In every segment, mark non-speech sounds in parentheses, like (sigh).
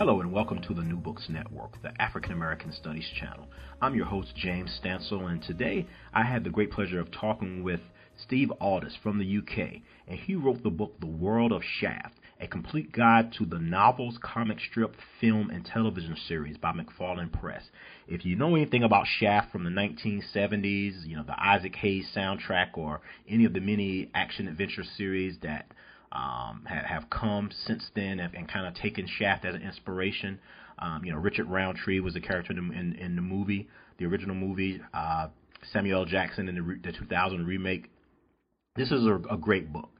Hello and welcome to the New Books Network, the African American Studies channel. I'm your host, James Stansel, and today I had the great pleasure of talking with Steve Aldous from the UK, and he wrote the book The World of Shaft, a complete guide to the novels, comic strip, film, and television series by McFarland Press. If you know anything about Shaft from the 1970s, you know, the Isaac Hayes soundtrack, or any of the many action adventure series that um, have, come since then and, and kind of taken Shaft as an inspiration. Um, you know, Richard Roundtree was the character in, in, in the movie, the original movie. Uh, Samuel. Jackson in the, re- the 2000 remake. This is a, a great book.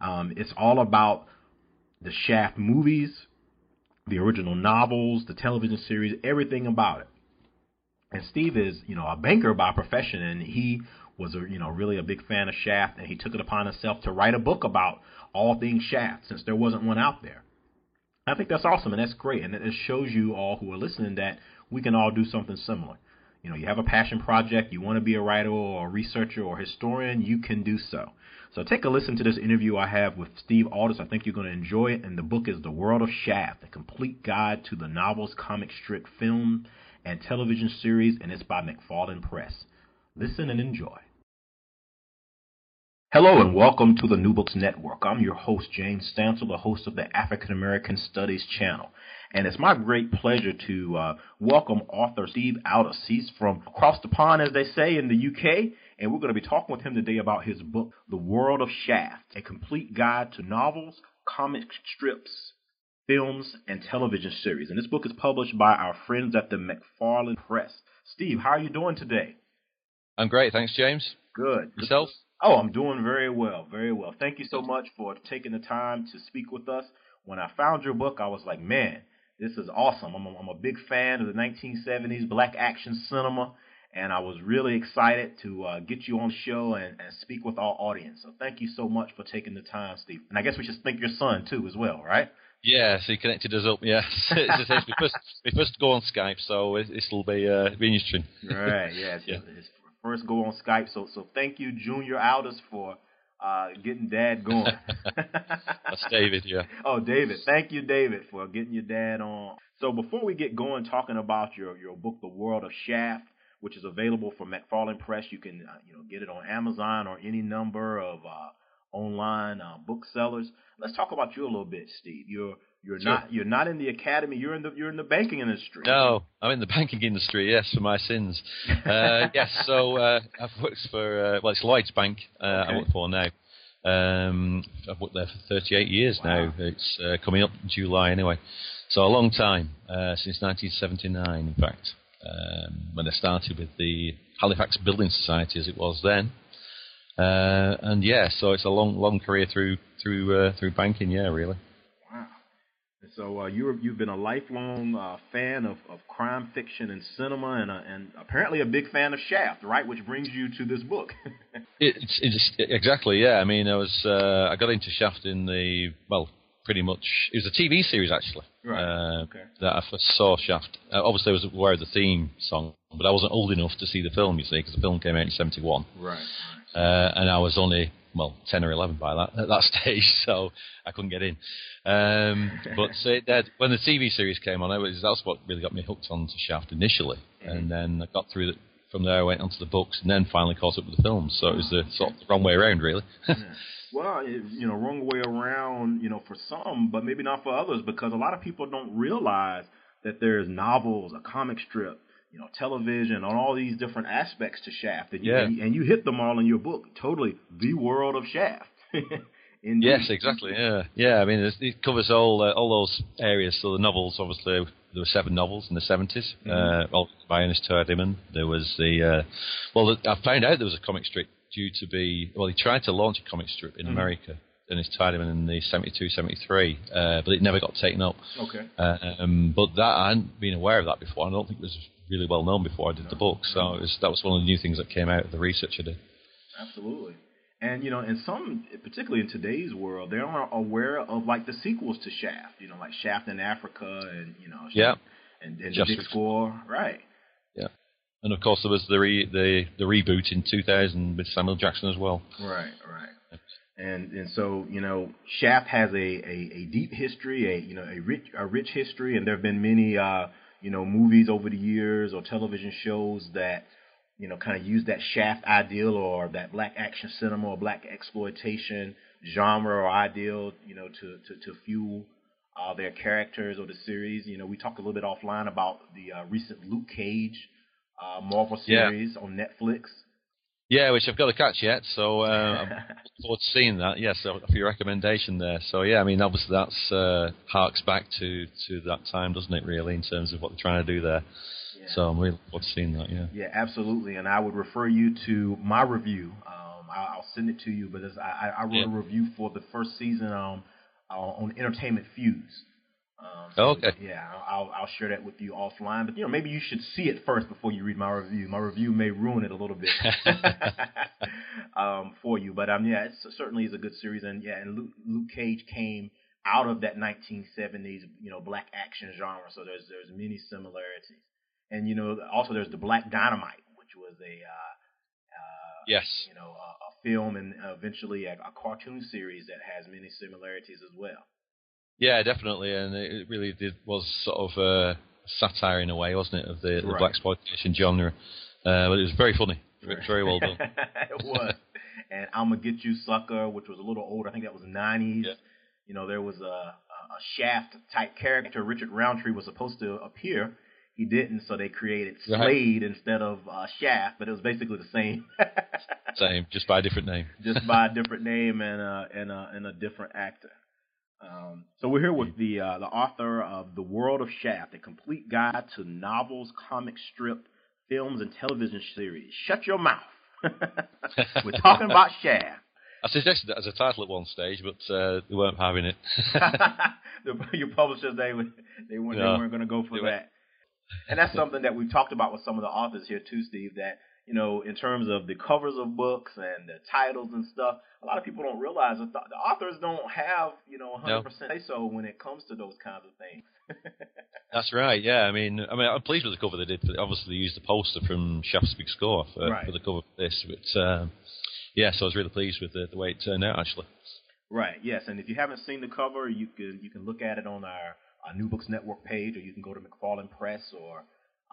Um, it's all about the Shaft movies, the original novels, the television series, everything about it. And Steve is, you know, a banker by profession, and he was, a, you know, really a big fan of Shaft, and he took it upon himself to write a book about all things Shaft, since there wasn't one out there. I think that's awesome, and that's great, and it shows you all who are listening that we can all do something similar. You know, you have a passion project, you want to be a writer or a researcher or historian, you can do so. So take a listen to this interview I have with Steve Aldous. I think you're going to enjoy it. And the book is The World of Shaft, a complete guide to the novels, comic strip, film, and television series, and it's by McFarland Press. Listen and enjoy. Hello and welcome to the New Books Network. I'm your host, James Stansel, the host of the African American Studies channel. And it's my great pleasure to uh, welcome author Steve Aldous. He's from across the pond, as they say, in the UK. And we're going to be talking with him today about his book, The World of Shaft, a complete guide to novels, comic strips, films, and television series. And this book is published by our friends at the McFarland Press. Steve, how are you doing today? I'm great, thanks, James. Good. Yourself? Oh, I'm doing very well, very well. Thank you so much for taking the time to speak with us. When I found your book, I was like, man, this is awesome. I'm a, I'm a big fan of the 1970s black action cinema, and I was really excited to uh, get you on the show and, and speak with our audience. So thank you so much for taking the time, Steve. And I guess we should thank your son too, as well, right? Yeah, so he connected us up. Yes, (laughs) it's, it's, we first we first go on Skype, so this will be uh, be interesting. Right. Yeah. (laughs) yeah. His first go on Skype. So so thank you, Junior Aldous, for uh, getting Dad going. (laughs) That's David. Yeah. Oh, David. Thank you, David, for getting your dad on. So before we get going, talking about your your book, The World of Shaft, which is available from McFarland Press, you can uh, you know get it on Amazon or any number of uh, online uh, booksellers. Let's talk about you a little bit, Steve. You're you're sure. not you're not in the academy. You're in the you're in the banking industry. No, I'm in the banking industry. Yes, for my sins. Uh, (laughs) yes, so uh, I've worked for uh, well, it's Lloyd's Bank. Uh, okay. I work for now. Um, I've worked there for 38 years wow. now. It's uh, coming up in July anyway. So a long time uh, since 1979, in fact, um, when I started with the Halifax Building Society as it was then. and yeah, so it's a long, long career through through through banking. Yeah, really. So uh, you you've been a lifelong uh, fan of, of crime fiction and cinema, and uh, and apparently a big fan of Shaft, right? Which brings you to this book. (laughs) it's, it's exactly yeah. I mean, I was uh, I got into Shaft in the well, pretty much it was a TV series actually. Right. Uh, okay. That I first saw Shaft. Uh, obviously, I was aware of the theme song, but I wasn't old enough to see the film. You see, because the film came out in '71. Right. and I was only well, 10 or 11 by that (laughs) at that stage, so I couldn't get in. Um, (laughs) but that, when the TV series came on, was, that's what really got me hooked onto Shaft initially, mm-hmm. and then I got through it. From there, I went onto the books, and then finally caught up with the films. So it was the sort of the wrong way around, really. (laughs) yeah. Well, you know, wrong way around, you know, for some, but maybe not for others, because a lot of people don't realize that there's novels, a comic strip, you know, television, on all these different aspects to Shaft. And you, yeah. and you hit them all in your book. Totally the world of Shaft. (laughs) yes, exactly. Yeah, yeah. I mean, it covers all uh, all those areas. So the novels, obviously, there were seven novels in the 70s mm-hmm. uh, by Ernest Tidyman. There was the uh, well, I found out there was a comic strip due to be well, he tried to launch a comic strip in mm-hmm. America Ernest Tidyman in the 72, 73, uh, but it never got taken up. Okay. Uh, um, but that I hadn't been aware of that before. I don't think it was really well known before I did no. the book. So was, that was one of the new things that came out of the research I did. Absolutely. And you know, in some, particularly in today's world, they aren't aware of like the sequels to Shaft. You know, like Shaft in Africa, and you know, Shaft yeah, and, and the Big Score, right? And of course there was the re, the the reboot in 2000 with Samuel Jackson as well. Right, right. And and so you know, Shaft has a, a, a deep history, a you know a rich a rich history, and there have been many uh, you know movies over the years or television shows that you know, kind of use that shaft ideal or that black action cinema or blaxploitation genre or ideal, you know, to, to, to fuel uh, their characters or the series. You know, we talked a little bit offline about the uh, recent Luke Cage uh, Marvel series yeah. on Netflix. Yeah, which I've got to catch yet, so uh, I'm looking (laughs) forward to seeing that. Yes, yeah, so for your recommendation there. So yeah, I mean, obviously that's uh, harks back to to that time, doesn't it? Really, in terms of what they're trying to do there. So I'm really looking forward to seeing that. Yeah. Yeah, absolutely. And I would refer you to my review. Um, I, will send it to you, but I, I, wrote yeah. a review for the first season um, on Entertainment Fuse. Um, so okay. Yeah, I'll, I'll share that with you offline. But you know, maybe you should see it first before you read my review. My review may ruin it a little bit (laughs) (laughs) um, for you. But um, yeah, it certainly is a good series. And yeah, and Luke, Luke Cage came out of that 1970s, you know, black action genre. So there's there's many similarities. And you know, also there's the Black Dynamite, which was a uh, uh, yes, you know, a, a film and eventually a, a, cartoon series that has many similarities as well. Yeah, definitely, and it really did was sort of a satire in a way, wasn't it, of the, the right. blaxploitation genre? Uh, but it was very funny, very well done. (laughs) it was. and I'ma Get You Sucker, which was a little older. I think that was 90s. Yeah. You know, there was a, a, Shaft type character. Richard Roundtree was supposed to appear he didn't, so they created Slade right. instead of uh, Shaft, but it was basically the same. (laughs) same, just by a different name. just by a (laughs) different name and a and a and a different actor. Um, so we're here with the uh, the author of The World of Shaft, a complete guide to novels, comic strip, films, and television series. Shut your mouth. (laughs) we're talking about Shaft. I suggested that as a title at one stage, but uh, they weren't having it. (laughs) your publishers they they weren't, no, they weren't going to go for that and that's something that we've talked about with some of the authors here too, Steve. That you know, in terms of the covers of books and the titles and stuff, a lot of people don't realize that the authors don't have you know 100% say so when it comes to those kinds of things. (laughs) That's right. Yeah, I mean, I mean, I'm pleased with the cover they did. Obviously, they used the poster from Shaft's Big Score for, right. for the cover of this. But um, yeah, so I was really pleased with the, the way it turned out. Actually. Right. Yes, and if you haven't seen the cover, you can you can look at it on our uh, New Books Network page, or you can go to McFarland Press, or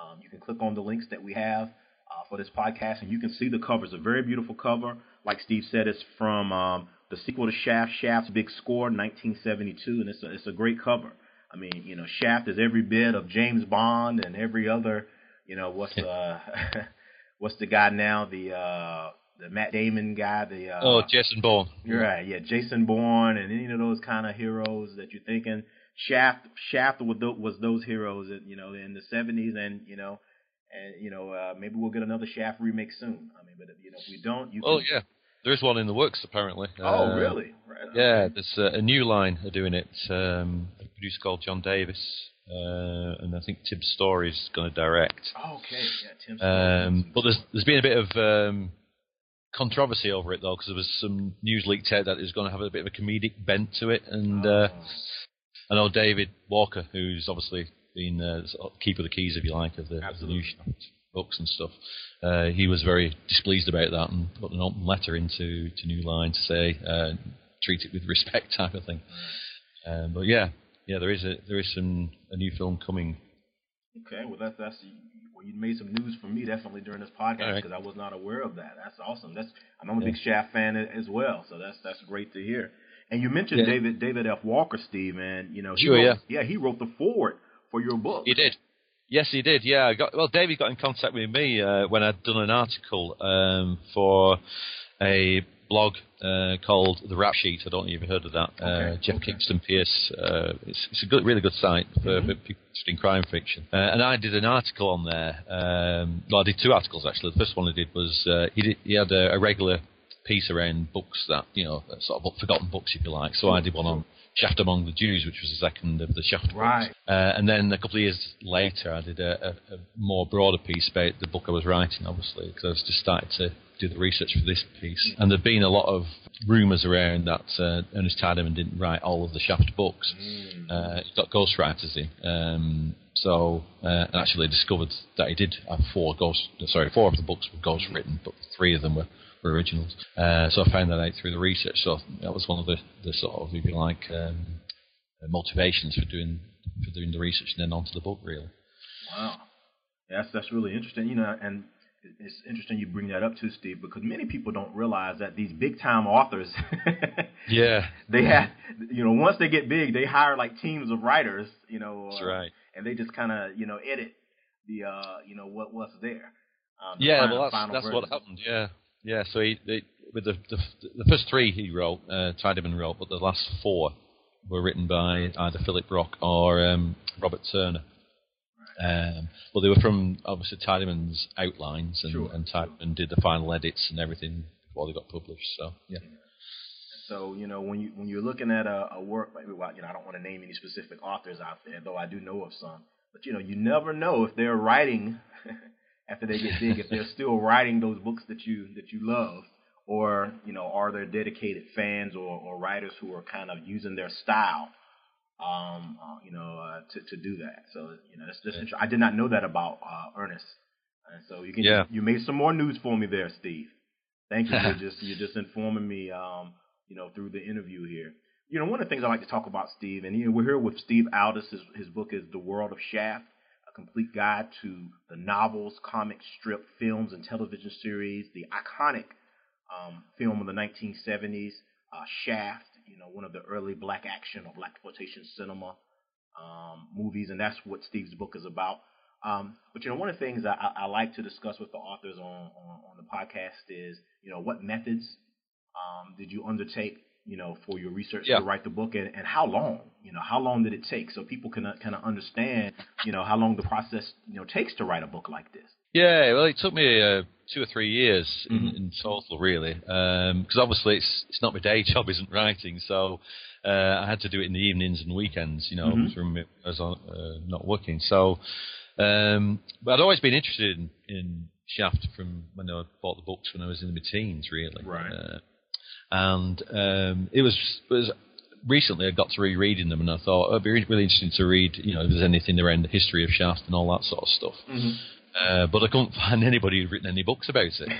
um, you can click on the links that we have uh, for this podcast, and you can see the cover. It's a very beautiful cover. Like Steve said, it's from um, the sequel to Shaft, Shaft's Big Score, 1972, and it's a, it's a great cover. I mean, you know, Shaft is every bit of James Bond and every other, you know, what's uh, (laughs) what's the guy now? The uh, the Matt Damon guy, the uh, oh Jason Bourne. Right, yeah, Jason Bourne, and any of those kind of heroes that you're thinking. Shaft Shaft was those, was those heroes, you know, in the '70s, and you know, and you know, uh, maybe we'll get another Shaft remake soon. I mean, but you know, if we don't, you. Oh yeah, there's one in the works apparently. Oh uh, really? Right. Yeah, there's uh, a new line are doing it. Um, a producer called John Davis. Uh, and I think Tim Story is going to direct. Oh, okay, yeah, Tim. Um, but there's there's been a bit of um, controversy over it though, because there was some news leaked out that it's going to have a bit of a comedic bent to it, and uh, oh. I know David Walker, who's obviously been uh, keeper of the keys, if you like, of the, of the new books and stuff. Uh, he was very displeased about that and put an open letter into to New Line to say uh, treat it with (laughs) respect, type of thing. Um, but yeah, yeah, there is a there is some a new film coming. Okay, well that's that's well, you made some news for me definitely during this podcast because right. I was not aware of that. That's awesome. That's I'm a yeah. big Shaft fan as well, so that's that's great to hear. And you mentioned yeah. David David F. Walker, Steve, and you know, he sure, wrote, yeah, yeah, he wrote the foreword for your book. He did. Yes, he did. Yeah, I got, well, David got in contact with me uh, when I'd done an article um, for a blog uh, called The Rap Sheet. I don't know if you've heard of that. Uh, okay, uh, Jeff okay. Kingston Pierce. Uh, it's, it's, a good, really good site for, mm-hmm. for people interested in crime fiction. Uh, and I did an article on there. Um, well, I did two articles actually. The first one I did was uh, he, did, he had a, a regular piece around books that you know sort of forgotten books, if you like. So I did one on Shaft Among the Jews, which was the second of the Shaft right. books. Uh, and then a couple of years later, I did a, a, a more broader piece about the book I was writing, obviously, because I was just starting to do the research for this piece. And there'd been a lot of rumours around that uh, Ernest Tidyman didn't write all of the Shaft books. Mm. Uh, he got ghostwriters in. Um, so uh, actually discovered that he did have four ghost, sorry, four of the books were ghost written, but three of them were, were originals. Uh, so I found that out through the research. So that was one of the, the sort of, if you like, um, motivations for doing for doing the research and then onto the book, really. Wow, yeah, that's that's really interesting. You know, and it's interesting you bring that up too, Steve, because many people don't realize that these big time authors, (laughs) yeah, they have, you know, once they get big, they hire like teams of writers, you know, that's uh, right, and they just kind of, you know, edit the, uh, you know, what what's there. Um, yeah, final, well, that's that's what happened. Yeah, yeah. So he, they, with the, the the first three he wrote, uh, Tidyman wrote, but the last four were written by either Philip Brock or um, Robert Turner. Um, but they were from obviously Tidyman's outlines, and, sure. and Tidyman did the final edits and everything before they got published. So yeah. So you know when you when you're looking at a, a work like well, you know I don't want to name any specific authors out there, though I do know of some. But you know you never know if they're writing (laughs) after they get big, if (laughs) they're still writing those books that you that you love, or you know are there dedicated fans or, or writers who are kind of using their style um, uh, you know, uh, to to do that. So you know, that's just yeah. I did not know that about uh, Ernest, and so you can yeah. you made some more news for me there, Steve. Thank you for (laughs) just you're just informing me, um, you know, through the interview here. You know, one of the things I like to talk about, Steve, and you know, we're here with Steve Aldous. His, his book is The World of Shaft, complete guide to the novels, comic strip, films, and television series, the iconic um, film of the 1970s, uh, Shaft, you know, one of the early black action or blaxploitation cinema um, movies, and that's what Steve's book is about. Um, but you know, one of the things I, I, like to discuss with the authors on, on, on the podcast is, you know, what methods um, did you undertake, you know, for your research yeah. to write the book, and, and how long, you know, how long did it take, so people can uh, kind of understand, you know, how long the process, you know, takes to write a book like this. Yeah, well, it took me uh, two or three years mm-hmm. in, in, total, really, because um, obviously it's it's not my day (laughs) job, isn't writing, so uh, I had to do it in the evenings and weekends, you know, mm-hmm. from I was on, uh, not working. So, um, but I'd always been interested in, in Shaft from when I bought the books when I was in my teens, really. Right. And um, it was it was recently I got to rereading them, and I thought it'd be really interesting to read, you know, if there's anything around the history of Shaft and all that sort of stuff. Mm-hmm. Uh, but I couldn't (laughs) find anybody who'd written any books about it.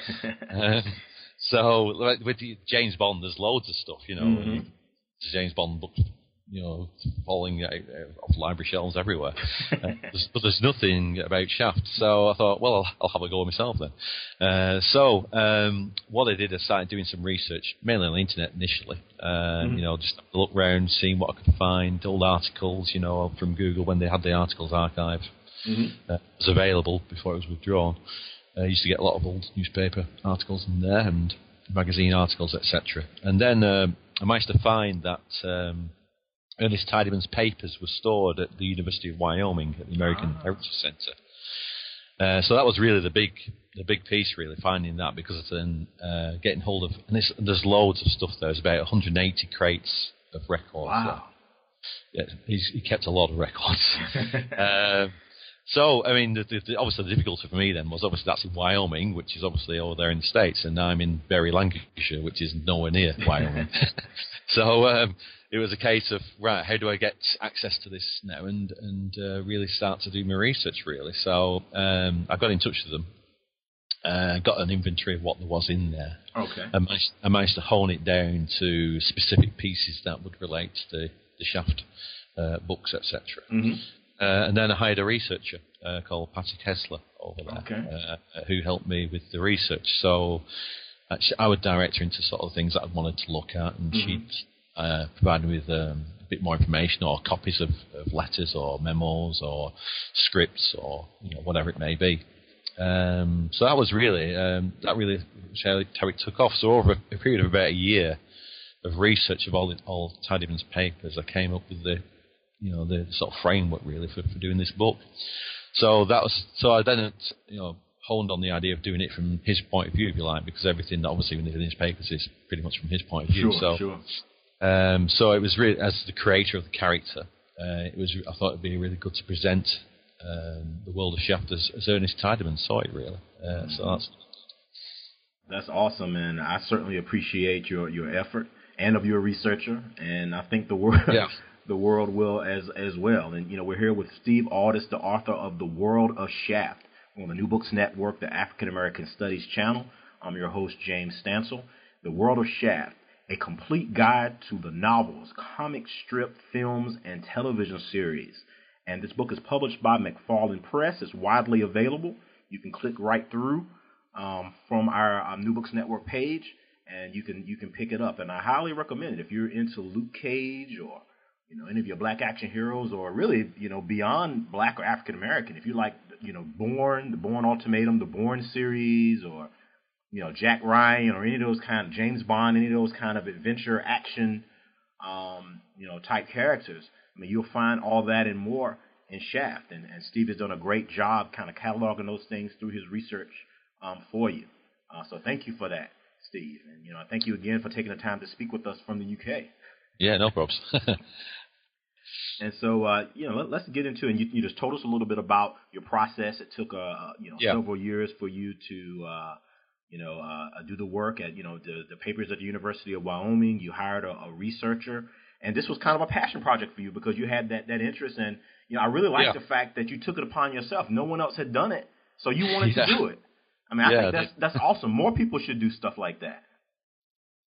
uh, (laughs) so like, with James Bond, there's loads of stuff, you know. Mm-hmm. James Bond books, you know, falling out, off library shelves everywhere. (laughs) uh, but there's nothing about Shaft. So I thought, well, I'll, I'll have a go myself then. Uh, so um, what I did, I started doing some research, mainly on the internet initially. Uh, mm-hmm. You know, just look around, seeing what I could find, old articles, you know, from Google when they had the articles archived mm-hmm. uh, was available before it was withdrawn. Uh, I used to get a lot of old newspaper articles in there and magazine articles, etc. And then uh, I managed to find that um, Ernest Tidyman's papers were stored at the University of Wyoming at the American ah. Heritage Center. Uh, so that was really the big the big piece, really finding that because then uh, getting hold of and there's loads of stuff there. There's about 180 crates of records. Wow. Yeah, he kept a lot of records. (laughs) uh, so, I mean, the, the, obviously the difficulty for me then was obviously that's in Wyoming, which is obviously over there in the States, and I'm in Bury, Lancashire, which is nowhere near Wyoming. (laughs) (laughs) so um, it was a case of, right, how do I get access to this now and, and uh, really start to do my research, really. So um, I got in touch with them, uh, got an inventory of what there was in there. Okay. I managed, I managed to hone it down to specific pieces that would relate to the, the shaft uh, books, etc. Mm-hmm. Uh, and then I hired a researcher uh, called Patty Kessler over there, okay. uh, who helped me with the research. So I would direct her into sort of things that I wanted to look at, and mm-hmm. she'd uh, provide me with um, a bit more information or copies of, of, letters or memos or scripts or you know, whatever it may be. Um, so that was really um, that really how it, took off. So over a, period of about a year of research of all all Tidyman's papers, I came up with the you know the sort of framework really for, for doing this book. So that was so I then you know honed on the idea of doing it from his point of view, if you like, because everything that obviously in his papers is pretty much from his point of view. Sure, so, sure. Um, so it was really, as the creator of the character, uh, it was. I thought it'd be really good to present um, the world of Shaft as, as Ernest Tidyman saw it, really. Uh, mm-hmm. So that's that's awesome, and I certainly appreciate your your effort and of your researcher, and I think the world (laughs) yeah. the world will as as well. And you know, we're here with Steve Aldous, the author of The World of Shaft on the New Books Network, the African American Studies channel. I'm your host, James Stansel. The World of Shaft, a complete guide to the novels, comic strip, films, and television series. And this book is published by McFarland Press. It's widely available. You can click right through um, from our, our New Books Network page, and you can you can pick it up. And I highly recommend it if you're into Luke Cage or you know any of your black action heroes, or really you know beyond black or African American. If you like you know Bourne, the Bourne Ultimatum, the Bourne series, or you know Jack Ryan, or any of those kind of James Bond, any of those kind of adventure action, um, you know type characters. I mean, you'll find all that and more in Shaft, and, and Steve has done a great job kind of cataloging those things through his research um, for you. Uh, so thank you for that, Steve, and you know thank you again for taking the time to speak with us from the UK. Yeah, no problems. (laughs) And so, uh, you know, let, us get into it. And you, you, just told us a little bit about your process. It took, uh, you know, yeah. several years for you to, uh, you know, uh, do the work at, you know, the, the papers at the University of Wyoming. You hired a, a, researcher, and this was kind of a passion project for you because you had that that interest. And you know, I really like yeah. the fact that you took it upon yourself. No one else had done it, so you wanted (laughs) yeah. to do it. I mean, I think that's that's awesome. More people should do stuff like that.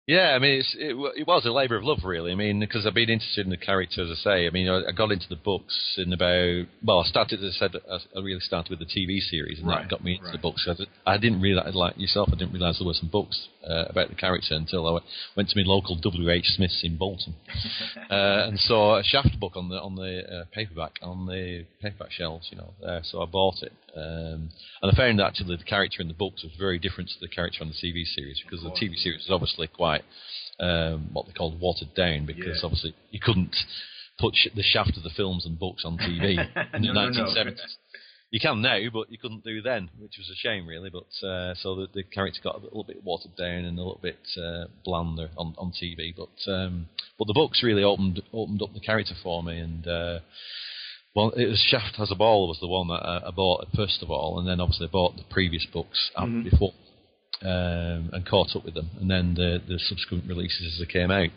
Yeah, I mean, it, it, was a labour of love, really. I mean, because I've been interested in the character, as I say. I mean, I, I, got into the books in about well, I started, as I said, I really started with the TV series, and right, that got me into right. the books. I, I didn't realize, like yourself, I didn't realise there were some books uh, about the character until I went to my local W. H. Smith's in Bolton, (laughs) uh, and saw a Shaft book on the on the uh, paperback on the paperback shelves, you know. There, so I bought it, um, and I found that actually the character in the books was very different to the character on the TV series because the TV series is obviously quite um, what they called watered down because yeah. obviously you couldn't put sh- the shaft of the films and books on TV (laughs) in the no, 1970s. No, no. You can now, but you couldn't do then, which was a shame, really. But uh, so the, the, character got a little bit watered down and a little bit uh, blander on, on TV. But um, but the books really opened opened up the character for me, and uh, well, it was Shaft Has a Ball was the one that I, I bought first of all, and then obviously I bought the previous books mm-hmm. before um, and caught up with them, and then the the subsequent releases as they came out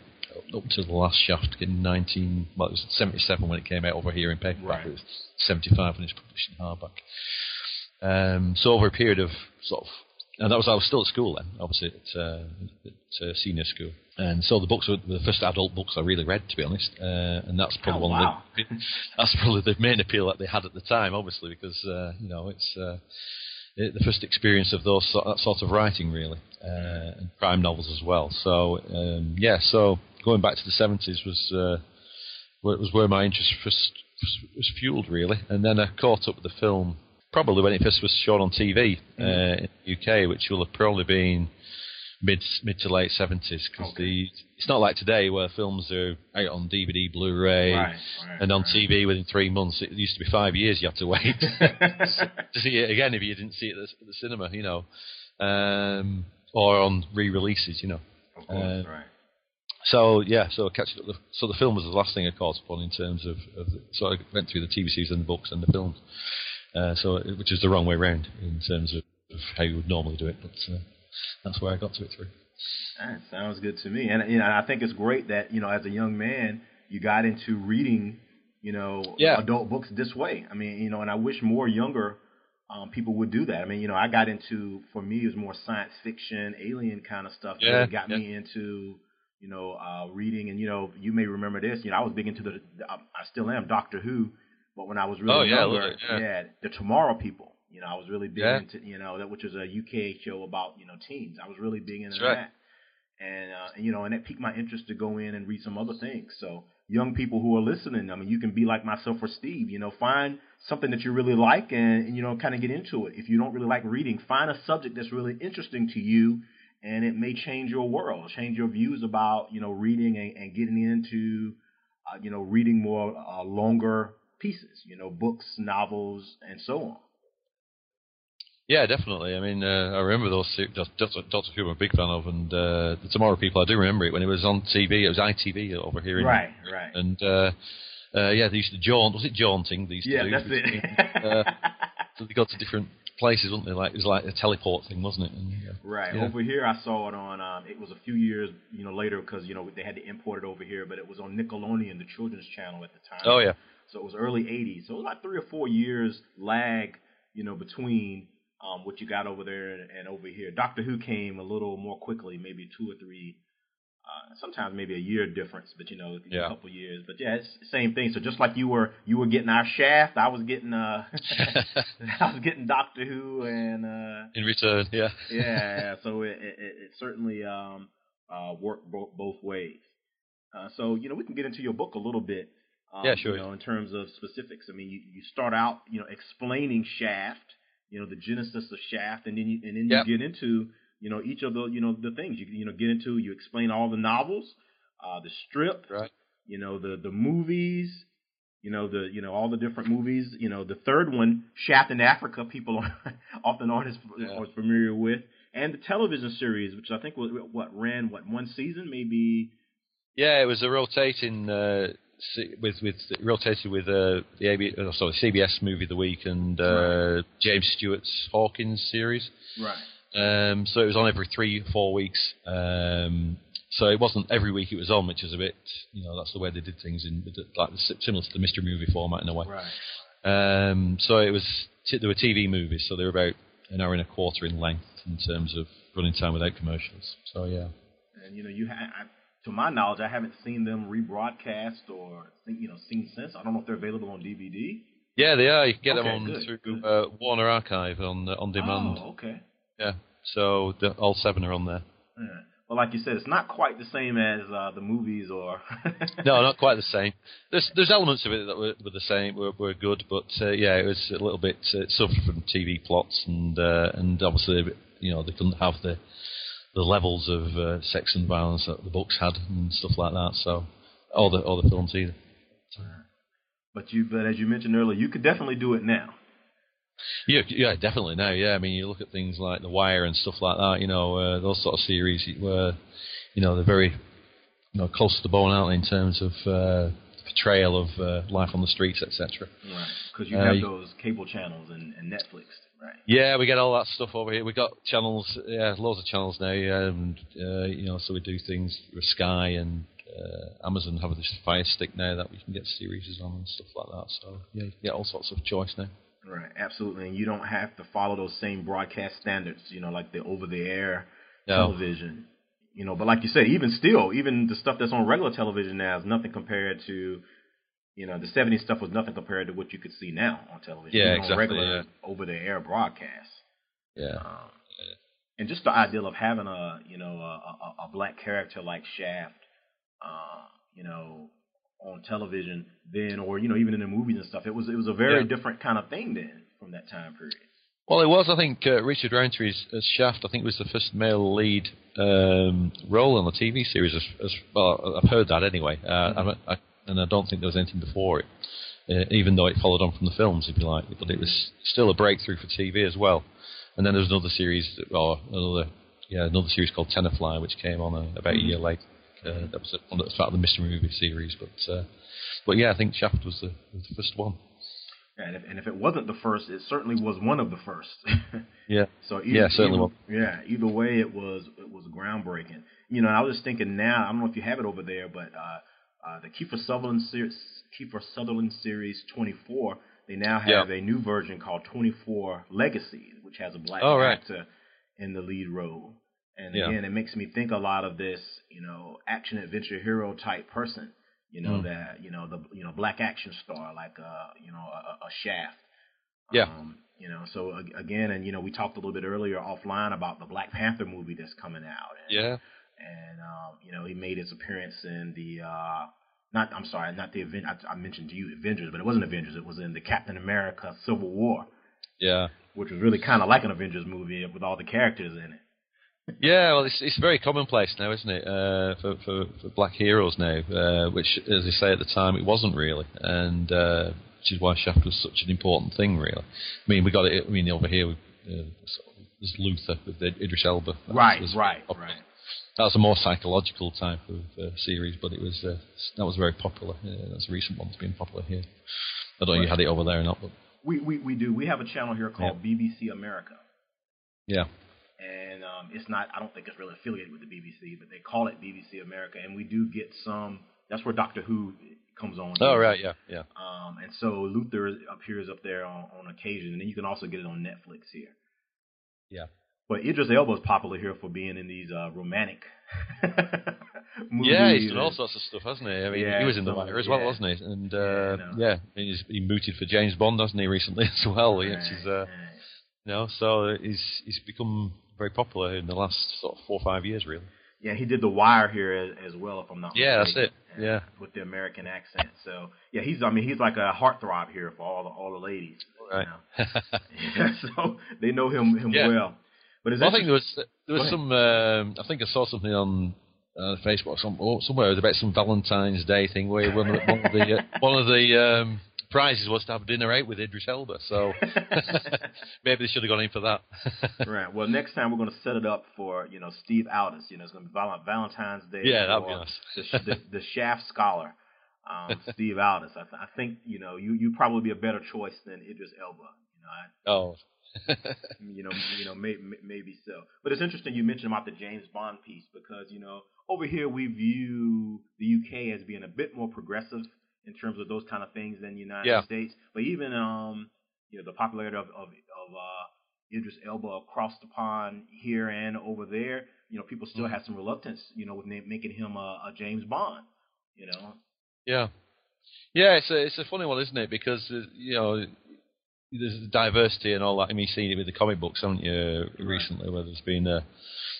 up to the last Shaft in 19 well it was 77 when it came out over here in paperback. Right. It was 75 when it was published in hardback. Um, so over a period of sort of and that was I was still at school then, obviously at, uh, at uh, senior school, and so the books were the first adult books I really read, to be honest, uh, and that's probably oh, one wow. of (laughs) the, that's probably the main appeal that they had at the time, obviously, because uh, you know it's uh, it, the first experience of those that sort of writing really, uh, and crime novels as well. So um, yeah, so going back to the seventies was was where my interest first was fueled really, and then I caught up with the film probably when it first was shown on TV mm. uh, in the UK, which will have probably been mid mid to late seventies because okay. the it's not like today where films are out on DVD, Blu-ray, right, right, and on right. TV within three months. It used to be five years you had to wait (laughs) to see it again if you didn't see it at the, at the cinema, you know, um, or on re-releases, you know. Of course, uh, right. So yeah, so catching up. The, so the film was the last thing I caught upon in terms of, of the, so I went through the TV series and the books and the films. Uh, so which is the wrong way round in terms of, of how you would normally do it, but uh, that's where I got to it through. That sounds good to me, and you know I think it's great that you know as a young man you got into reading you know yeah. adult books this way. I mean you know, and I wish more younger um, people would do that. I mean, you know, I got into for me it was more science fiction, alien kind of stuff yeah, that got yeah. me into you know uh, reading. And you know, you may remember this. You know, I was big into the, I still am Doctor Who but when I was really oh, yeah, younger, yeah. yeah, the Tomorrow People. You know, I was really big yeah. into you know that which was a UK show about you know teens. I was really big into That's right. that, and, uh, and you know, and that piqued my interest to go in and read some other things. So young people who are listening, I mean, you can be like myself or Steve. You know, find something that you really like and, and you know, kind of get into it. If you don't really like reading, find a subject that's really interesting to you, and it may change your world, change your views about you know reading and, and getting into uh, you know reading more uh, longer pieces, you know, books, novels, and so on. Yeah, definitely. I mean, uh, I remember those. Doctor, Doctor Who, I'm a big fan of, and uh, the Tomorrow People. I do remember it when it was on TV. It was ITV over here. In, right, right. And uh, uh, yeah, they used to jaunt. Was it jaunting? They used yeah, to do? that's it. uh, so they got to different places, weren't they? Like it was like a teleport thing, wasn't it? And, yeah. Right. Yeah. Over here, I saw it on. Um, it was a few years, you know, later because you know they had to import it over here, but it was on Nickelodeon, the children's channel at the time. Oh yeah. So it was early '80s. So it was like three or four years lag, you know, between um, what you got over there and, and over here. Doctor Who came a little more quickly, maybe two or three uh, sometimes maybe a year difference, but you know, yeah. a couple years. But yeah, it's the same thing. So just like you were, you were getting our Shaft, I was getting, uh, (laughs) (laughs) I was getting Doctor Who, and uh, in return, yeah, yeah. So (laughs) it, it, it certainly um, uh, worked bo- both ways. Uh, so you know, we can get into your book a little bit. Um, yeah, sure. You know, in terms of specifics, I mean, you, you start out, you know, explaining Shaft, you know, the genesis of Shaft, and then you and then you yep. get into you know each of the you know the things you you know get into. You explain all the novels, uh, the strip, right. you know the the movies, you know the you know all the different movies. You know the third one, Shaft in Africa, people are, (laughs) often aren't as, yeah. familiar with, and the television series, which I think was what ran what one season maybe. Yeah, it was a rotating. Uh, with with rotated with uh, the AB, oh, sorry CBS movie of the week and uh, right. James Stewart's Hawkins series. Right. Um, so it was on every three, four weeks. Um, so it wasn't every week it was on, which is a bit, you know, that's the way they did things in like similar to the mystery movie format in a way. Right. Um, so it was there were TV movies, so they were about an hour and a quarter in length in terms of running time without commercials. So yeah. And you know, you ha- I, to my knowledge, I haven't seen them rebroadcast or you know seen since. I don't know if they're available on DVD. Yeah, they are. You can get okay, them on good, through good. Uh, Warner Archive on uh, on demand. Oh, okay. Yeah. So the, all seven are on there. Yeah. Well, like you said, it's not quite the same as uh, the movies, or (laughs) no, not quite the same. There's there's elements of it that were, were the same, were, were good, but uh, yeah, it was a little bit uh, it suffered from TV plots, and uh, and obviously you know they couldn't have the the levels of uh, sex and violence that the books had and stuff like that. So all the all the films either. But you, but as you mentioned earlier, you could definitely do it now. Yeah, yeah, definitely now. Yeah, I mean, you look at things like The Wire and stuff like that. You know, uh, those sort of series where, you know, they're very, you know, close to the bone out in terms of uh, portrayal of uh, life on the streets, etc. Right, because you have those cable channels and, and, Netflix, right? Yeah, we get all that stuff over here. We got channels, yeah, loads of channels now. Yeah, and uh, you know, so we do things with Sky and uh, Amazon have this Fire Stick now that we can get series on and stuff like that. So yeah, you get all sorts of choice now. Right, absolutely, and you don't have to follow those same broadcast standards, you know, like the over-the-air no. television, you know. But like you said, even still, even the stuff that's on regular television now is nothing compared to, you know, the '70s stuff was nothing compared to what you could see now on television. Yeah, exactly. On regular yeah. over-the-air broadcasts. Yeah. Um, and just the idea of having a, you know, a, a, a black character like Shaft, uh, you know, on television then, or you know, even in the movies and stuff. It was it was a very yeah. different kind of thing then from that time period. Well, it was. I think uh, Richard Roundtree as Shaft. I think was the first male lead um, role on the TV series. As, as well, I've heard that anyway, uh, mm-hmm. I, I, and I don't think there was anything before it. Uh, even though it followed on from the films, if you like, but it was still a breakthrough for TV as well. And then there was another series, or another, yeah, another series called Tenafly, which came on uh, about mm-hmm. a year later. Uh, that was one part of the mystery movie series, but uh, but yeah, I think Shaft was the, was the first one. And if, and if it wasn't the first, it certainly was one of the first. (laughs) yeah. So either, yeah, certainly either, was. Yeah, either way, it was it was groundbreaking. You know, I was just thinking now. I don't know if you have it over there, but uh, uh, the Kiefer Sutherland series, Kiefer Sutherland series 24. They now have yeah. a new version called 24 Legacy, which has a black oh, right. actor in the lead role. And yeah. again, it makes me think a lot of this, you know, action adventure hero type person. You know mm. that you know the you know black action star like uh you know a, a Shaft. Yeah. Um, you know, so again, and you know, we talked a little bit earlier offline about the Black Panther movie that's coming out. And, yeah. And um, you know, he made his appearance in the uh, not I'm sorry, not the event I, I mentioned to you Avengers, but it wasn't Avengers. It was in the Captain America Civil War. Yeah. Which was really kind of like an Avengers movie with all the characters in it yeah, well, it's it's very commonplace now, isn't it, uh, for, for, for black heroes now? Uh, which, as I say at the time, it wasn't really, and uh, which is why Shaft was such an important thing, really. I mean, we got it. I mean, over here, we, uh, was Luther with Idris Elba. That right, was, right, right. That was a more psychological type of uh, series, but it was uh, that was very popular. that's a recent one that's been popular here. I don't know if you had it over there or not, but we, we we do. We have a channel here called yeah. BBC America. Yeah. And um, it's not. I don't think it's really affiliated with the BBC, but they call it BBC America, and we do get some. That's where Doctor Who comes on. Oh right, yeah, yeah. Um, and so Luther appears up there on, on occasion, and then you can also get it on Netflix here. Yeah. But Idris Elba is popular here for being in these uh, romantic (laughs) movies. Yeah, he's done all sorts of stuff, hasn't he? I mean, yeah, he was in The Wire as well, wasn't he? And uh, yeah, no. yeah he mooted for James Bond, hasn't he, (laughs) recently as well? Right, which is, uh, you know, so he's he's become very popular in the last sort of four or five years, really. Yeah, he did The Wire here as, as well, if I'm not yeah, mistaken. that's it. Yeah, with the American accent. So yeah, he's I mean he's like a heartthrob here for all the all the ladies. Right. You know? (laughs) yeah, (laughs) so they know him him yeah. well. But well, I think there was there was some. Um, I think I saw something on uh, Facebook some, somewhere. It was about some Valentine's Day thing where one of the one of the, (laughs) uh, one of the um, prizes was to have dinner out with Idris Elba. So (laughs) maybe they should have gone in for that. (laughs) right. Well, next time we're going to set it up for you know Steve Aldous. You know, it's going to be Valentine's Day. Yeah, that'd be nice. the, the, the Shaft scholar. Um, (laughs) Steve Aldous. I, th- I think you know you you probably be a better choice than Idris Elba. You know, I, oh, you know, you know, may, maybe so. But it's interesting you mentioned about the James Bond piece because you know over here we view the UK as being a bit more progressive in terms of those kind of things than the United yeah. States. But even um, you know, the popularity of of, of uh, Idris Elba across the pond here and over there, you know, people still mm. have some reluctance, you know, with making him a, a James Bond. You know. Yeah. Yeah, it's a it's a funny one, isn't it? Because uh, you know there's diversity and all that. I mean, you've seen it with the comic books, haven't you, recently, where there's been, uh,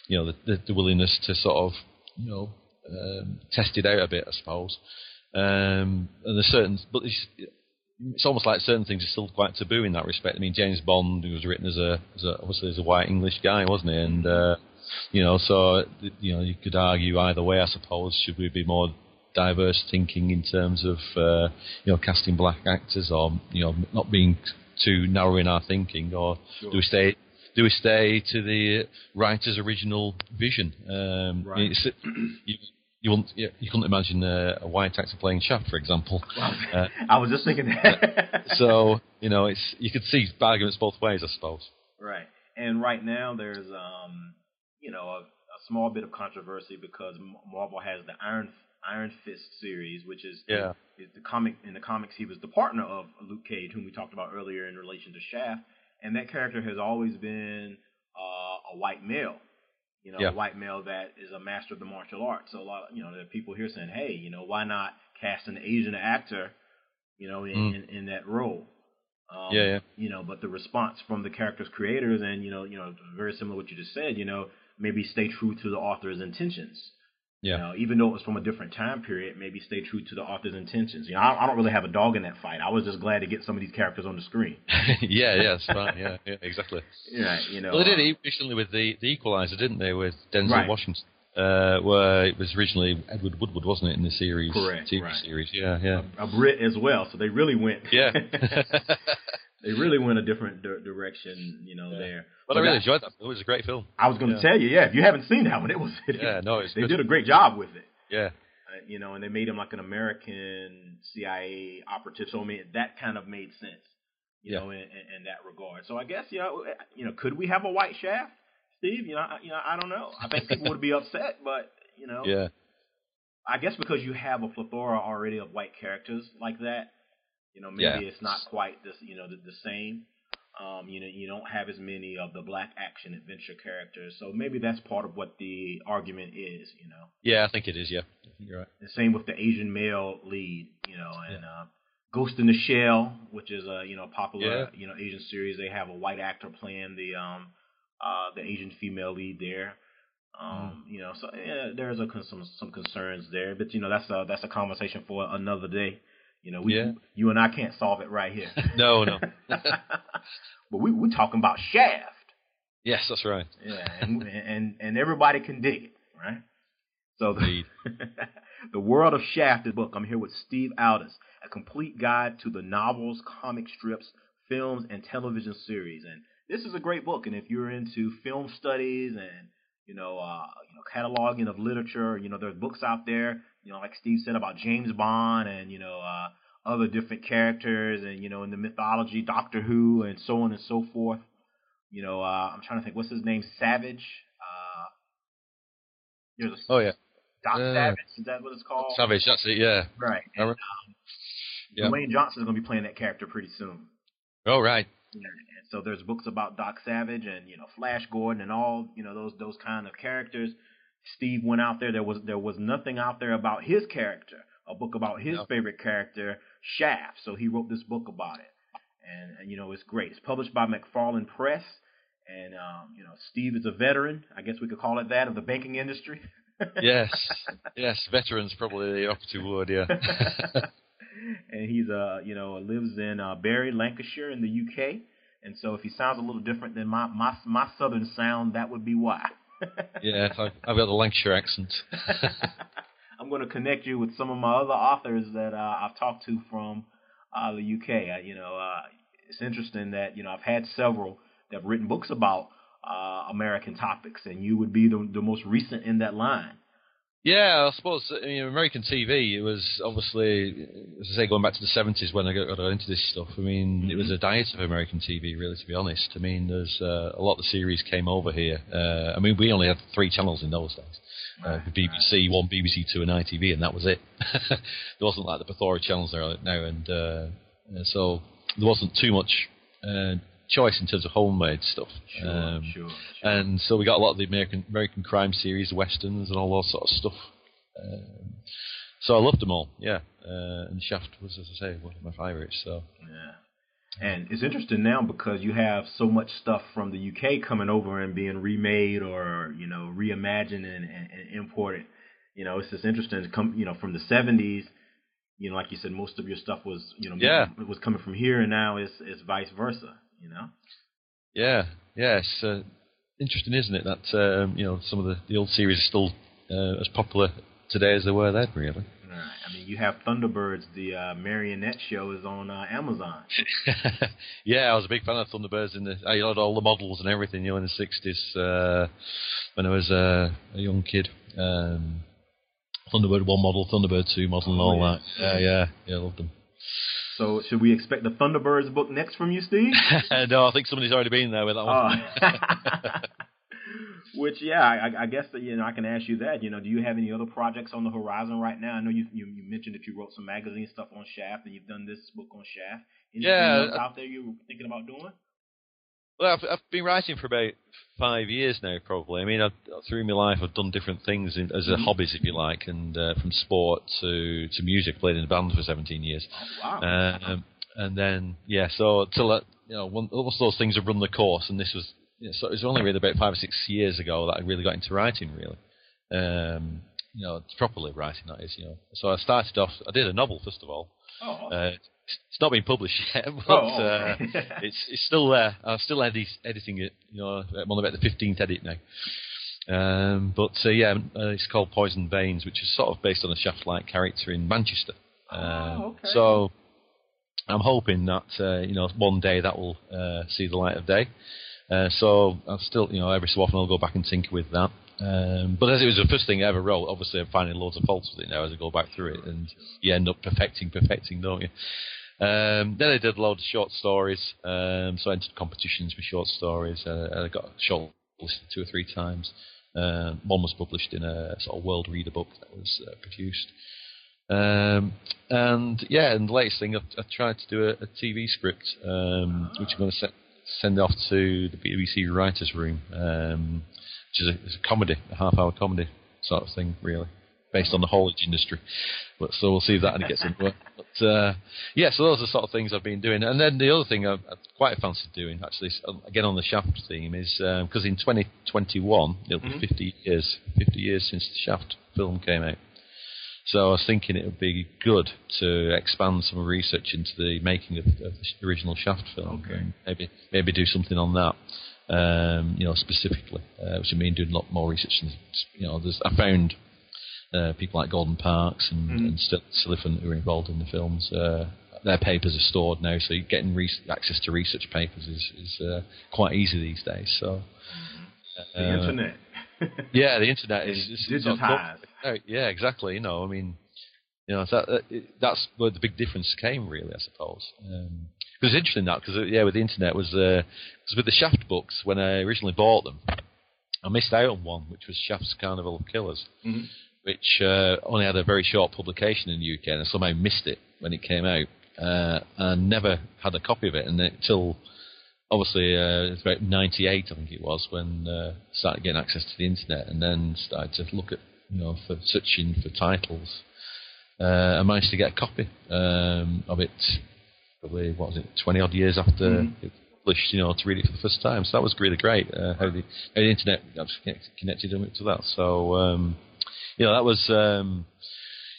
you know, the, the, willingness to sort of, you know, um, test it out a bit, I suppose. Um, and there's certain, but it's, it's almost like certain things are still quite taboo in that respect. I mean, James Bond was written as a, as a obviously as a white English guy, wasn't he? And uh, you know, so you know, you could argue either way, I suppose. Should we be more diverse thinking in terms of uh, you know casting black actors, or you know, not being too narrow in our thinking, or sure. do we stay do we stay to the writer's original vision? Um, right. you, you, wouldn't, you couldn't imagine a, a, white actor playing Shaft, for example. Uh, (laughs) I was just thinking that. (laughs) so you know, it's you could see arguments both ways, I suppose. Right, and right now there's um, you know a, a small bit of controversy because Marvel has the Iron Iron Fist series, which is yeah. is the comic in the comics he was the partner of Luke Cage, whom we talked about earlier in relation to Shaft, and that character has always been uh, a white male, you know, yeah. a white male that is a master of the martial arts. So a lot, of, you know, there are people here saying, hey, you know, why not cast an Asian actor, you know, in mm. in, in, that role. Um, yeah, yeah. You know, but the response from the character's creators, and you know, you know, very similar to what you just said. You know, maybe stay true to the author's intentions. Yeah. You know, even though it was from a different time period, maybe stay true to the author's intentions. You know, I, I, don't really have a dog in that fight. I was just glad to get some of these characters on the screen. (laughs) yeah, yeah, fine. Yeah, yeah, exactly. Yeah, you know. Well, they did it recently with the the Equalizer, didn't they, with Denzel right. Washington? Uh, where it was originally Edward Woodward, wasn't it, in the series? Correct. TV right. series, yeah, yeah. A, a, Brit as well, so they really went. Yeah. (laughs) (laughs) they really went a different di- direction, you know, yeah. there. But, I really enjoyed that. It was a great film. I was going to yeah. tell you, yeah. If you haven't seen that one, it was. (laughs) yeah, no, it's they good. did a great job with it. Yeah. Uh, you know, and they made him like an American CIA operative. So I mean, that kind of made sense. You yeah. know, in, in, that regard. So I guess you know, you know, could we have a white shaft, Steve? You know, I, you know, I don't know. I think people would be (laughs) upset, but you know, yeah. I guess because you have a plethora already of white characters like that, you know, maybe yeah. it's not quite this, you know, the, the same. Um, you know, you don't have as many of the black action adventure characters, so maybe that's part of what the argument is. You know. Yeah, I think it is. Yeah, you're right. The same with the Asian male lead. You know, and yeah. uh, Ghost in the Shell, which is a you know popular yeah. you know Asian series. They have a white actor playing the um uh the Asian female lead there. Um, mm. you know, so yeah, there's a some some concerns there, but you know that's a that's a conversation for another day. You know, we, yeah. you and I can't solve it right here. (laughs) no, no. (laughs) but we we're talking about Shaft. Yes, that's right. Yeah, and and and everybody can dig it, right? So the, (laughs) the world of Shaft is book. I'm here with Steve Aldous, a complete guide to the novels, comic strips, films, and television series. And this is a great book. And if you're into film studies and you know, uh, you know, cataloging of literature, you know, there's books out there, you know, like Steve said about James Bond and you know, uh, other different characters and you know, in the mythology, Doctor Who, and so on and so forth. You know, uh, I'm trying to think, what's his name? Savage. Uh, there's a, oh yeah. Doc Savage, is that what it's called? Savage, that's it, yeah. Right. And, um, yeah. Dwayne Johnson is going to be playing that character pretty soon. Oh right. Yeah, and so there's books about Doc Savage and you know Flash Gordon and all you know those those kind of characters. Steve went out there. There was there was nothing out there about his character. A book about his no. favorite character, Shaft. So he wrote this book about it, and, and you know it's great. It's published by McFarland Press, and um, you know Steve is a veteran. I guess we could call it that of the banking industry. (laughs) yes, yes, veterans probably the operative word. Yeah. (laughs) and he's uh you know lives in uh, Bury, Lancashire, in the UK. And so if he sounds a little different than my my my southern sound, that would be why. Yeah, I've, I've got the Lancashire accent. (laughs) I'm going to connect you with some of my other authors that uh, I've talked to from uh, the UK. I, you know, uh, it's interesting that you know I've had several that have written books about uh, American topics, and you would be the, the most recent in that line. Yeah, I suppose I mean, American TV. It was obviously, as I say, going back to the seventies when I got, got, into this stuff. I mean, mm-hmm. it was mm-hmm. a diet of American TV, really. To be honest, I mean, there's uh, a lot of series came over here. Uh, I mean, we only had three channels in those days. Uh, BBC One, BBC Two, and ITV, and that was it. (laughs) there wasn't like the plethora channels there now, and uh, so there wasn't too much uh, choice in terms of homemade stuff. Sure, um, sure, sure, And so we got a lot of the American American crime series, westerns, and all that sort of stuff. Um, so I loved them all, yeah. Uh, and Shaft was, as I say, one of my favourites. So yeah. And it's interesting now because you have so much stuff from the UK coming over and being remade or you know reimagined and, and, and imported. You know, it's just interesting to come. You know, from the '70s, you know, like you said, most of your stuff was you know yeah. was coming from here, and now it's it's vice versa you know. Yeah, yeah, it's uh, interesting, isn't it? That um, you know some of the, the old series are still uh, as popular today as they were then, really. Right. I mean, you have Thunderbirds. The uh, marionette show is on uh, Amazon. (laughs) yeah, I was a big fan of Thunderbirds. In the I had all the models and everything, you know, in the '60s uh, when I was uh, a young kid. Um, Thunderbird one model, Thunderbird two model, and all oh, yeah. that. Yeah, yeah, yeah, I loved them. So should we expect the Thunderbirds book next from you, Steve? (laughs) no, I think somebody's already been there with that one. Uh, (laughs) which, yeah, I, I, guess that, you know I can ask you that. You know, do you have any other projects on the horizon right now? I know you you, you mentioned that you wrote some magazine stuff on Shaft, and you've done this book on Shaft. Anything yeah, else out there you were thinking about doing? Well, I've, I've been writing for about five years now, probably. I mean, I've, through my life, I've done different things in, as a mm-hmm. hobbies, if you like, and uh, from sport to to music. Played in a band for 17 years. Oh, wow. Um, and then yeah, so till uh, you know, one, most of those things have run the course, and this was you know, so it was only really about five or six years ago that I really got into writing, really. Um, you know, properly writing that is, you know. So I started off. I did a novel first of all. Oh, uh, it's not been published yet, (laughs) but oh, uh, (laughs) (laughs) it's it's still there. I'm still edit, editing it. You know, I'm on about the 15th edit now. Um, but uh, yeah, uh, it's called Poison Veins, which is sort of based on a Shaft-like character in Manchester. oh, um, okay. So I'm hoping that uh, you know one day that will uh, see the light of day. Uh, so I'm still, you know, every so often I'll go back and tinker with that. Um, but as it was the first thing I ever wrote, obviously I'm finding loads of faults with it now as I go back through it, and you end up perfecting, perfecting, don't you? Um, then I did a load of short stories, um, so I entered competitions for short stories. Uh, I got short listed two or three times. Uh, one was published in a sort of world reader book that was uh, produced. Um, and yeah, and the latest thing, I've, I've tried to do a, a TV script, um, which I'm going to send off to the BBC Writers' Room, um, which is a, a comedy, a half-hour comedy sort of thing, really based on the haulage industry. But, so we'll see if that gets into it. (laughs) But uh, yeah, so those are the sort of things I've been doing. And then the other thing I've, I've quite fancied doing, actually, again on the Shaft theme, is because um, in 2021 it'll mm-hmm. be 50 years, 50 years since the Shaft film came out. So I was thinking it would be good to expand some research into the making of, of the original Shaft film. Okay. Maybe maybe do something on that. Um, you know, specifically, uh, which I mean, doing a lot more research. And, you know, I found uh, people like Gordon Parks and, mm. and St- who were involved in the films. Uh, their papers are stored now, so getting re- access to research papers is is uh, quite easy these days. So the uh, internet. (laughs) yeah, the internet is, is digitized. Oh, yeah, exactly. You know, I mean, you know, that, that's where the big difference came, really, I suppose. Um, it was interesting that because yeah, with the internet was uh, cause with the Shaft books when I originally bought them, I missed out on one, which was Shaft's Carnival of Killers, mm-hmm. which uh, only had a very short publication in the UK, and I somehow missed it when it came out, uh, and never had a copy of it until obviously uh, it was about '98, I think it was, when uh, started getting access to the internet, and then started to look at you know for searching for titles. Uh, I managed to get a copy um, of it, probably what was it, 20 odd years after mm. it published, you know, to read it for the first time. So that was really great. Uh, how the how the internet connected to that. So um, you know that was. Um,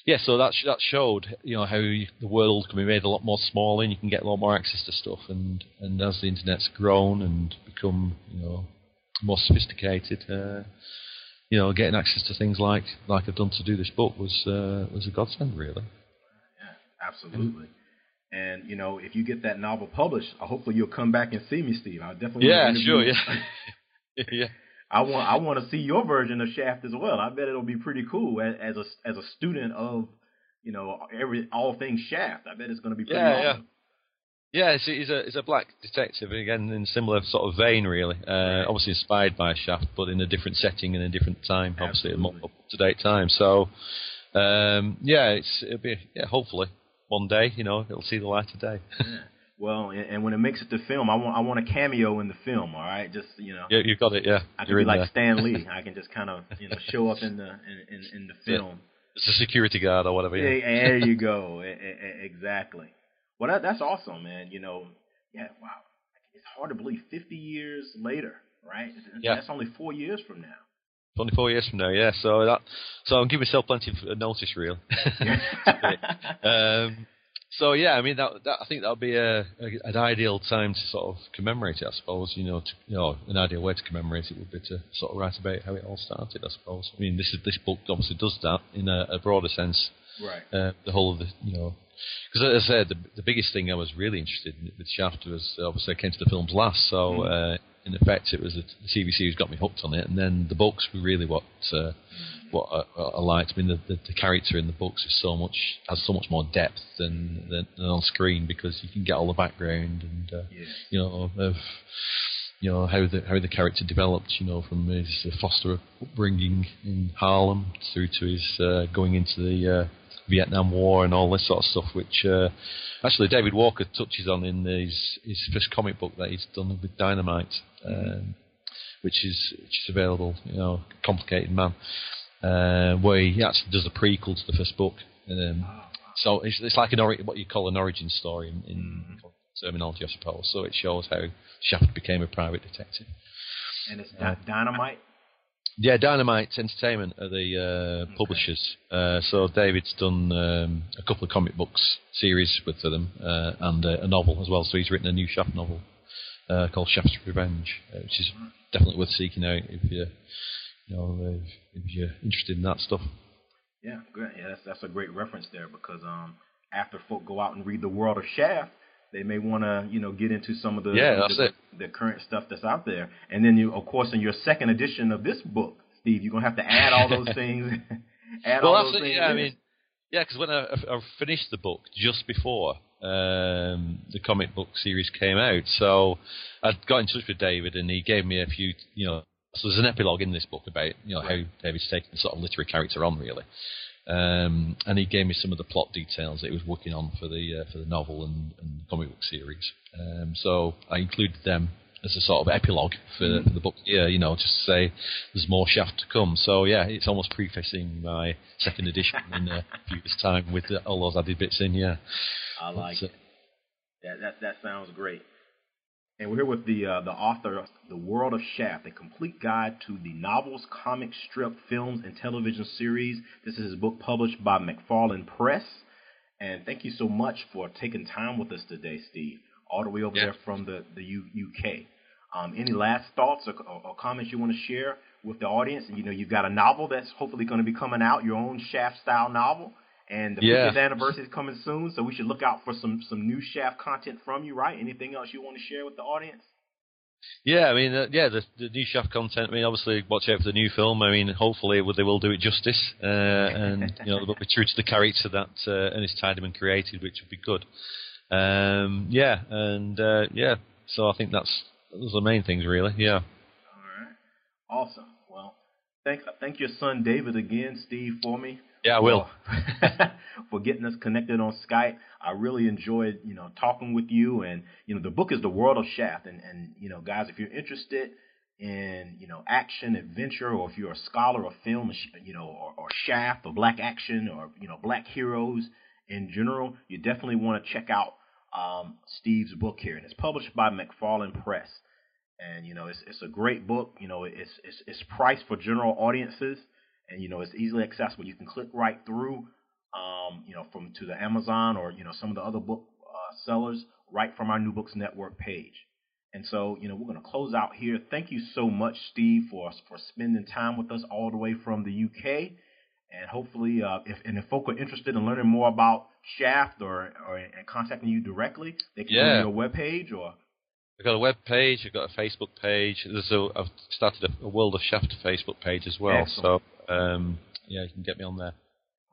yeah, so that that showed you know how you, the world can be made a lot more smaller, and you can get a lot more access to stuff. And and as the internet's grown and become you know more sophisticated, uh, you know, getting access to things like like I've done to do this book was uh, was a godsend, really. Yeah, absolutely. And you know, if you get that novel published, uh, hopefully you'll come back and see me, Steve. I definitely yeah, sure, yeah, (laughs) yeah. I want I want to see your version of Shaft as well. I bet it'll be pretty cool as, as a as a student of you know every all things Shaft. I bet it's going to be pretty yeah, awesome. Yeah. He's a he's a black detective again in similar sort of vein, really. Uh, right. Obviously inspired by Shaft, but in a different setting and a different time. Obviously, a more up to date time. So, um, yeah, it's it'll be yeah. Hopefully, one day, you know, it'll see the light of day. (laughs) Yeah. Well, and, and, when it makes it to film, I want I want a cameo in the film. All right, just you know. Yeah, you got it. Yeah. I can be like there. Stan Lee. (laughs) I can just kind of you know show up in the in, in, in the film. It's a security guard or whatever. Yeah. There you go. exactly. Well, that, that's awesome, man. You know, yeah. Wow. It's hard to believe. Fifty years later, right? Yeah. That's only four years from now. Only four years from now, yeah. So that, so I'm giving myself plenty of notice, really. (laughs) (laughs) um, so yeah, I mean, that, that I think that would be a, a, an ideal time to sort of commemorate it. I suppose you know, to, you know, an ideal way to commemorate it would be to sort of write about how it all started. I suppose. I mean, this is this book obviously does that in a, a broader sense. Right. Uh, the whole of the you know, because as I said, the, the biggest thing I was really interested in with Shaft was obviously I came to the films last, so. Mm. Uh, in effect, it was the CBS who's got me hooked on it, and then the books were really what uh, what I, I, liked. I mean, the, the, the, character in the books is so much has so much more depth than, than, than on screen because you can get all the background and uh, yes. you know of you know how the how the character developed. You know, from his foster upbringing in Harlem through to his uh, going into the uh, Vietnam War and all this sort of stuff, which uh, actually David Walker touches on in his his first comic book that he's done with Dynamite. Um, which is which is available, you know, complicated man uh, where he actually does a prequel to the first book. Um, so it's, it's like an ori- what you call an origin story in, in mm-hmm. terminology, I suppose. So it shows how Shaft became a private detective. And it's uh, Dynamite. Yeah, Dynamite Entertainment are the uh, publishers. Uh, so David's done um, a couple of comic books series with them uh, and a novel as well. So he's written a new Shaft novel uh, called Shaft's Revenge, uh, which is definitely worth seeking out if you you know, if, if you're interested in that stuff. Yeah, great. Yeah, that's that's a great reference there because um, after folk go out and read the world of Shaft, they may want to you know get into some of the yeah, that's the, it. the current stuff that's out there, and then you of course in your second edition of this book, Steve, you're gonna have to add all those (laughs) things. (laughs) add well, all those it, things. Yeah, I mean, yeah, because when I, I, finished the book just before um, the comic book series came out, so I got in touch with David and he gave me a few you know so there's an epilogue in this book about you know how David's taken the sort of literary character on really, um, and he gave me some of the plot details that he was working on for the uh, for the novel and, and comic book series. Um, so I included them as a sort of epilogue for, mm-hmm. for the book. Yeah, you know, just to say there's more Shaft to come. So yeah, it's almost prefacing my second edition in a few years' time with all those added bits in. Yeah, I like but, uh, it. That that sounds great. And we're here with the uh, the author of The World of Shaft, a complete guide to the novels, comic strip, films, and television series. This is his book published by McFarland Press. And thank you so much for taking time with us today, Steve, all the way over yeah. there from the, the U- UK. Um, any last thoughts or, or, or, comments you want to share with the audience? And you know, you've got a novel that's hopefully going to be coming out, your own Shaft style novel. And the Yeah. 50th anniversary is coming soon, so we should look out for some some new Shaft content from you, right? Anything else you want to share with the audience? Yeah, I mean, uh, yeah, the, the new Shaft content. I mean, obviously, watch out for the new film. I mean, hopefully, they will do it justice, uh, (laughs) and you know, they'll be true to the character that uh, Ernest Tidyman created, which would be good. Um, yeah, and uh, yeah, so I think that's those are the main things, really. Yeah. All right. Awesome. Well, thank thank your son David again, Steve, for me. Yeah, I will. (laughs) For, getting us connected on Skype. I really enjoyed, you know, talking with you. And you know, the book is The World of Shaft. And and you know, guys, if you're interested in you know action adventure, or if you're a scholar of film, you know, or, or Shaft, or Black action, or you know, Black heroes in general, you definitely want to check out um, Steve's book here, and it's published by McFarland Press. And you know, it's it's a great book. You know, it's it's it's priced for general audiences, and you know, it's easily accessible. You can click right through, um, you know, from to the Amazon or you know some of the other book uh, sellers right from our New Books Network page. And so, you know, we're going to close out here. Thank you so much, Steve, for for spending time with us all the way from the UK. And hopefully, uh, if and if folk are interested in learning more about Shaft or or and contacting you directly, they can Yeah. go to your webpage or I've got a web page. I've got a Facebook page. There's a, I've started a, a World of Shaft Facebook page as well. Excellent. So um, yeah, you can get me on there.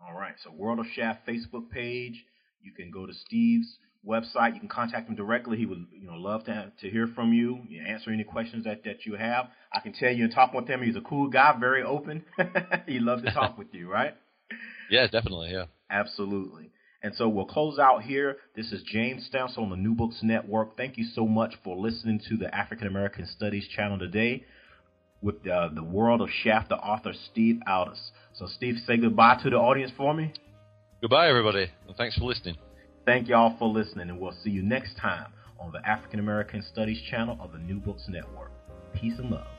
All right. So World of Shaft Facebook page. You can go to Steve's website. You can contact him directly. He would, you know, love to to hear from you. you answer any questions that that you have. I can tell you, and talk with him, he's a cool guy, very open. (laughs) he loves to talk with you, right? (laughs) Yeah, definitely. Yeah. Absolutely. And so we'll close out here. This is James Stansel on the New Books Network. Thank you so much for listening to the African American Studies channel today with uh, the world of Shaft, the author Steve Aldous. So, Steve, say goodbye to the audience for me. Goodbye, everybody, and thanks for listening. Thank y'all for listening, and we'll see you next time on the African American Studies channel of the New Books Network. Peace and love.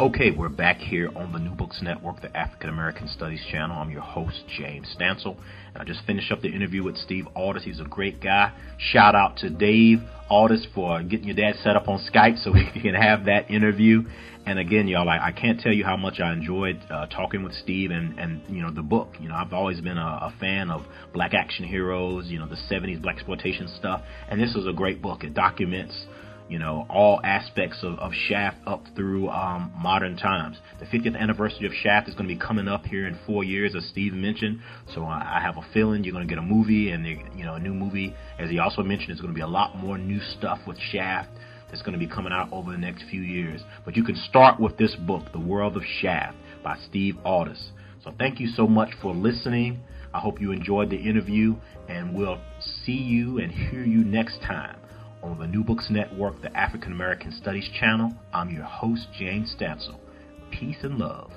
Okay, we're back here on the New Books Network, the African American Studies channel. I'm your host, James Stansel, and I just finished up the interview with Steve Aldous. He's a great guy. Shout out to Dave Aldous for getting your dad set up on Skype so we (laughs) can have that interview. And again, y'all, I, I can't tell you how much I enjoyed uh, talking with Steve and, and you know the book. You know, I've always been a, a fan of black action heroes. You know, the '70s blaxploitation stuff, and this is a great book. It documents you know, all aspects of, of Shaft up through um, modern times. The 50th anniversary of Shaft is going to be coming up here in four years, as Steve mentioned. So I, I have a feeling you're going to get a movie, and you know, a new movie. As he also mentioned, there's going to be a lot more new stuff with Shaft that's going to be coming out over the next few years. But you can start with this book, The World of Shaft, by Steve Aldous. So thank you so much for listening. I hope you enjoyed the interview, and we'll see you and hear you next time on the New Books Network, the African American Studies channel. I'm your host, James Stansel. Peace and love.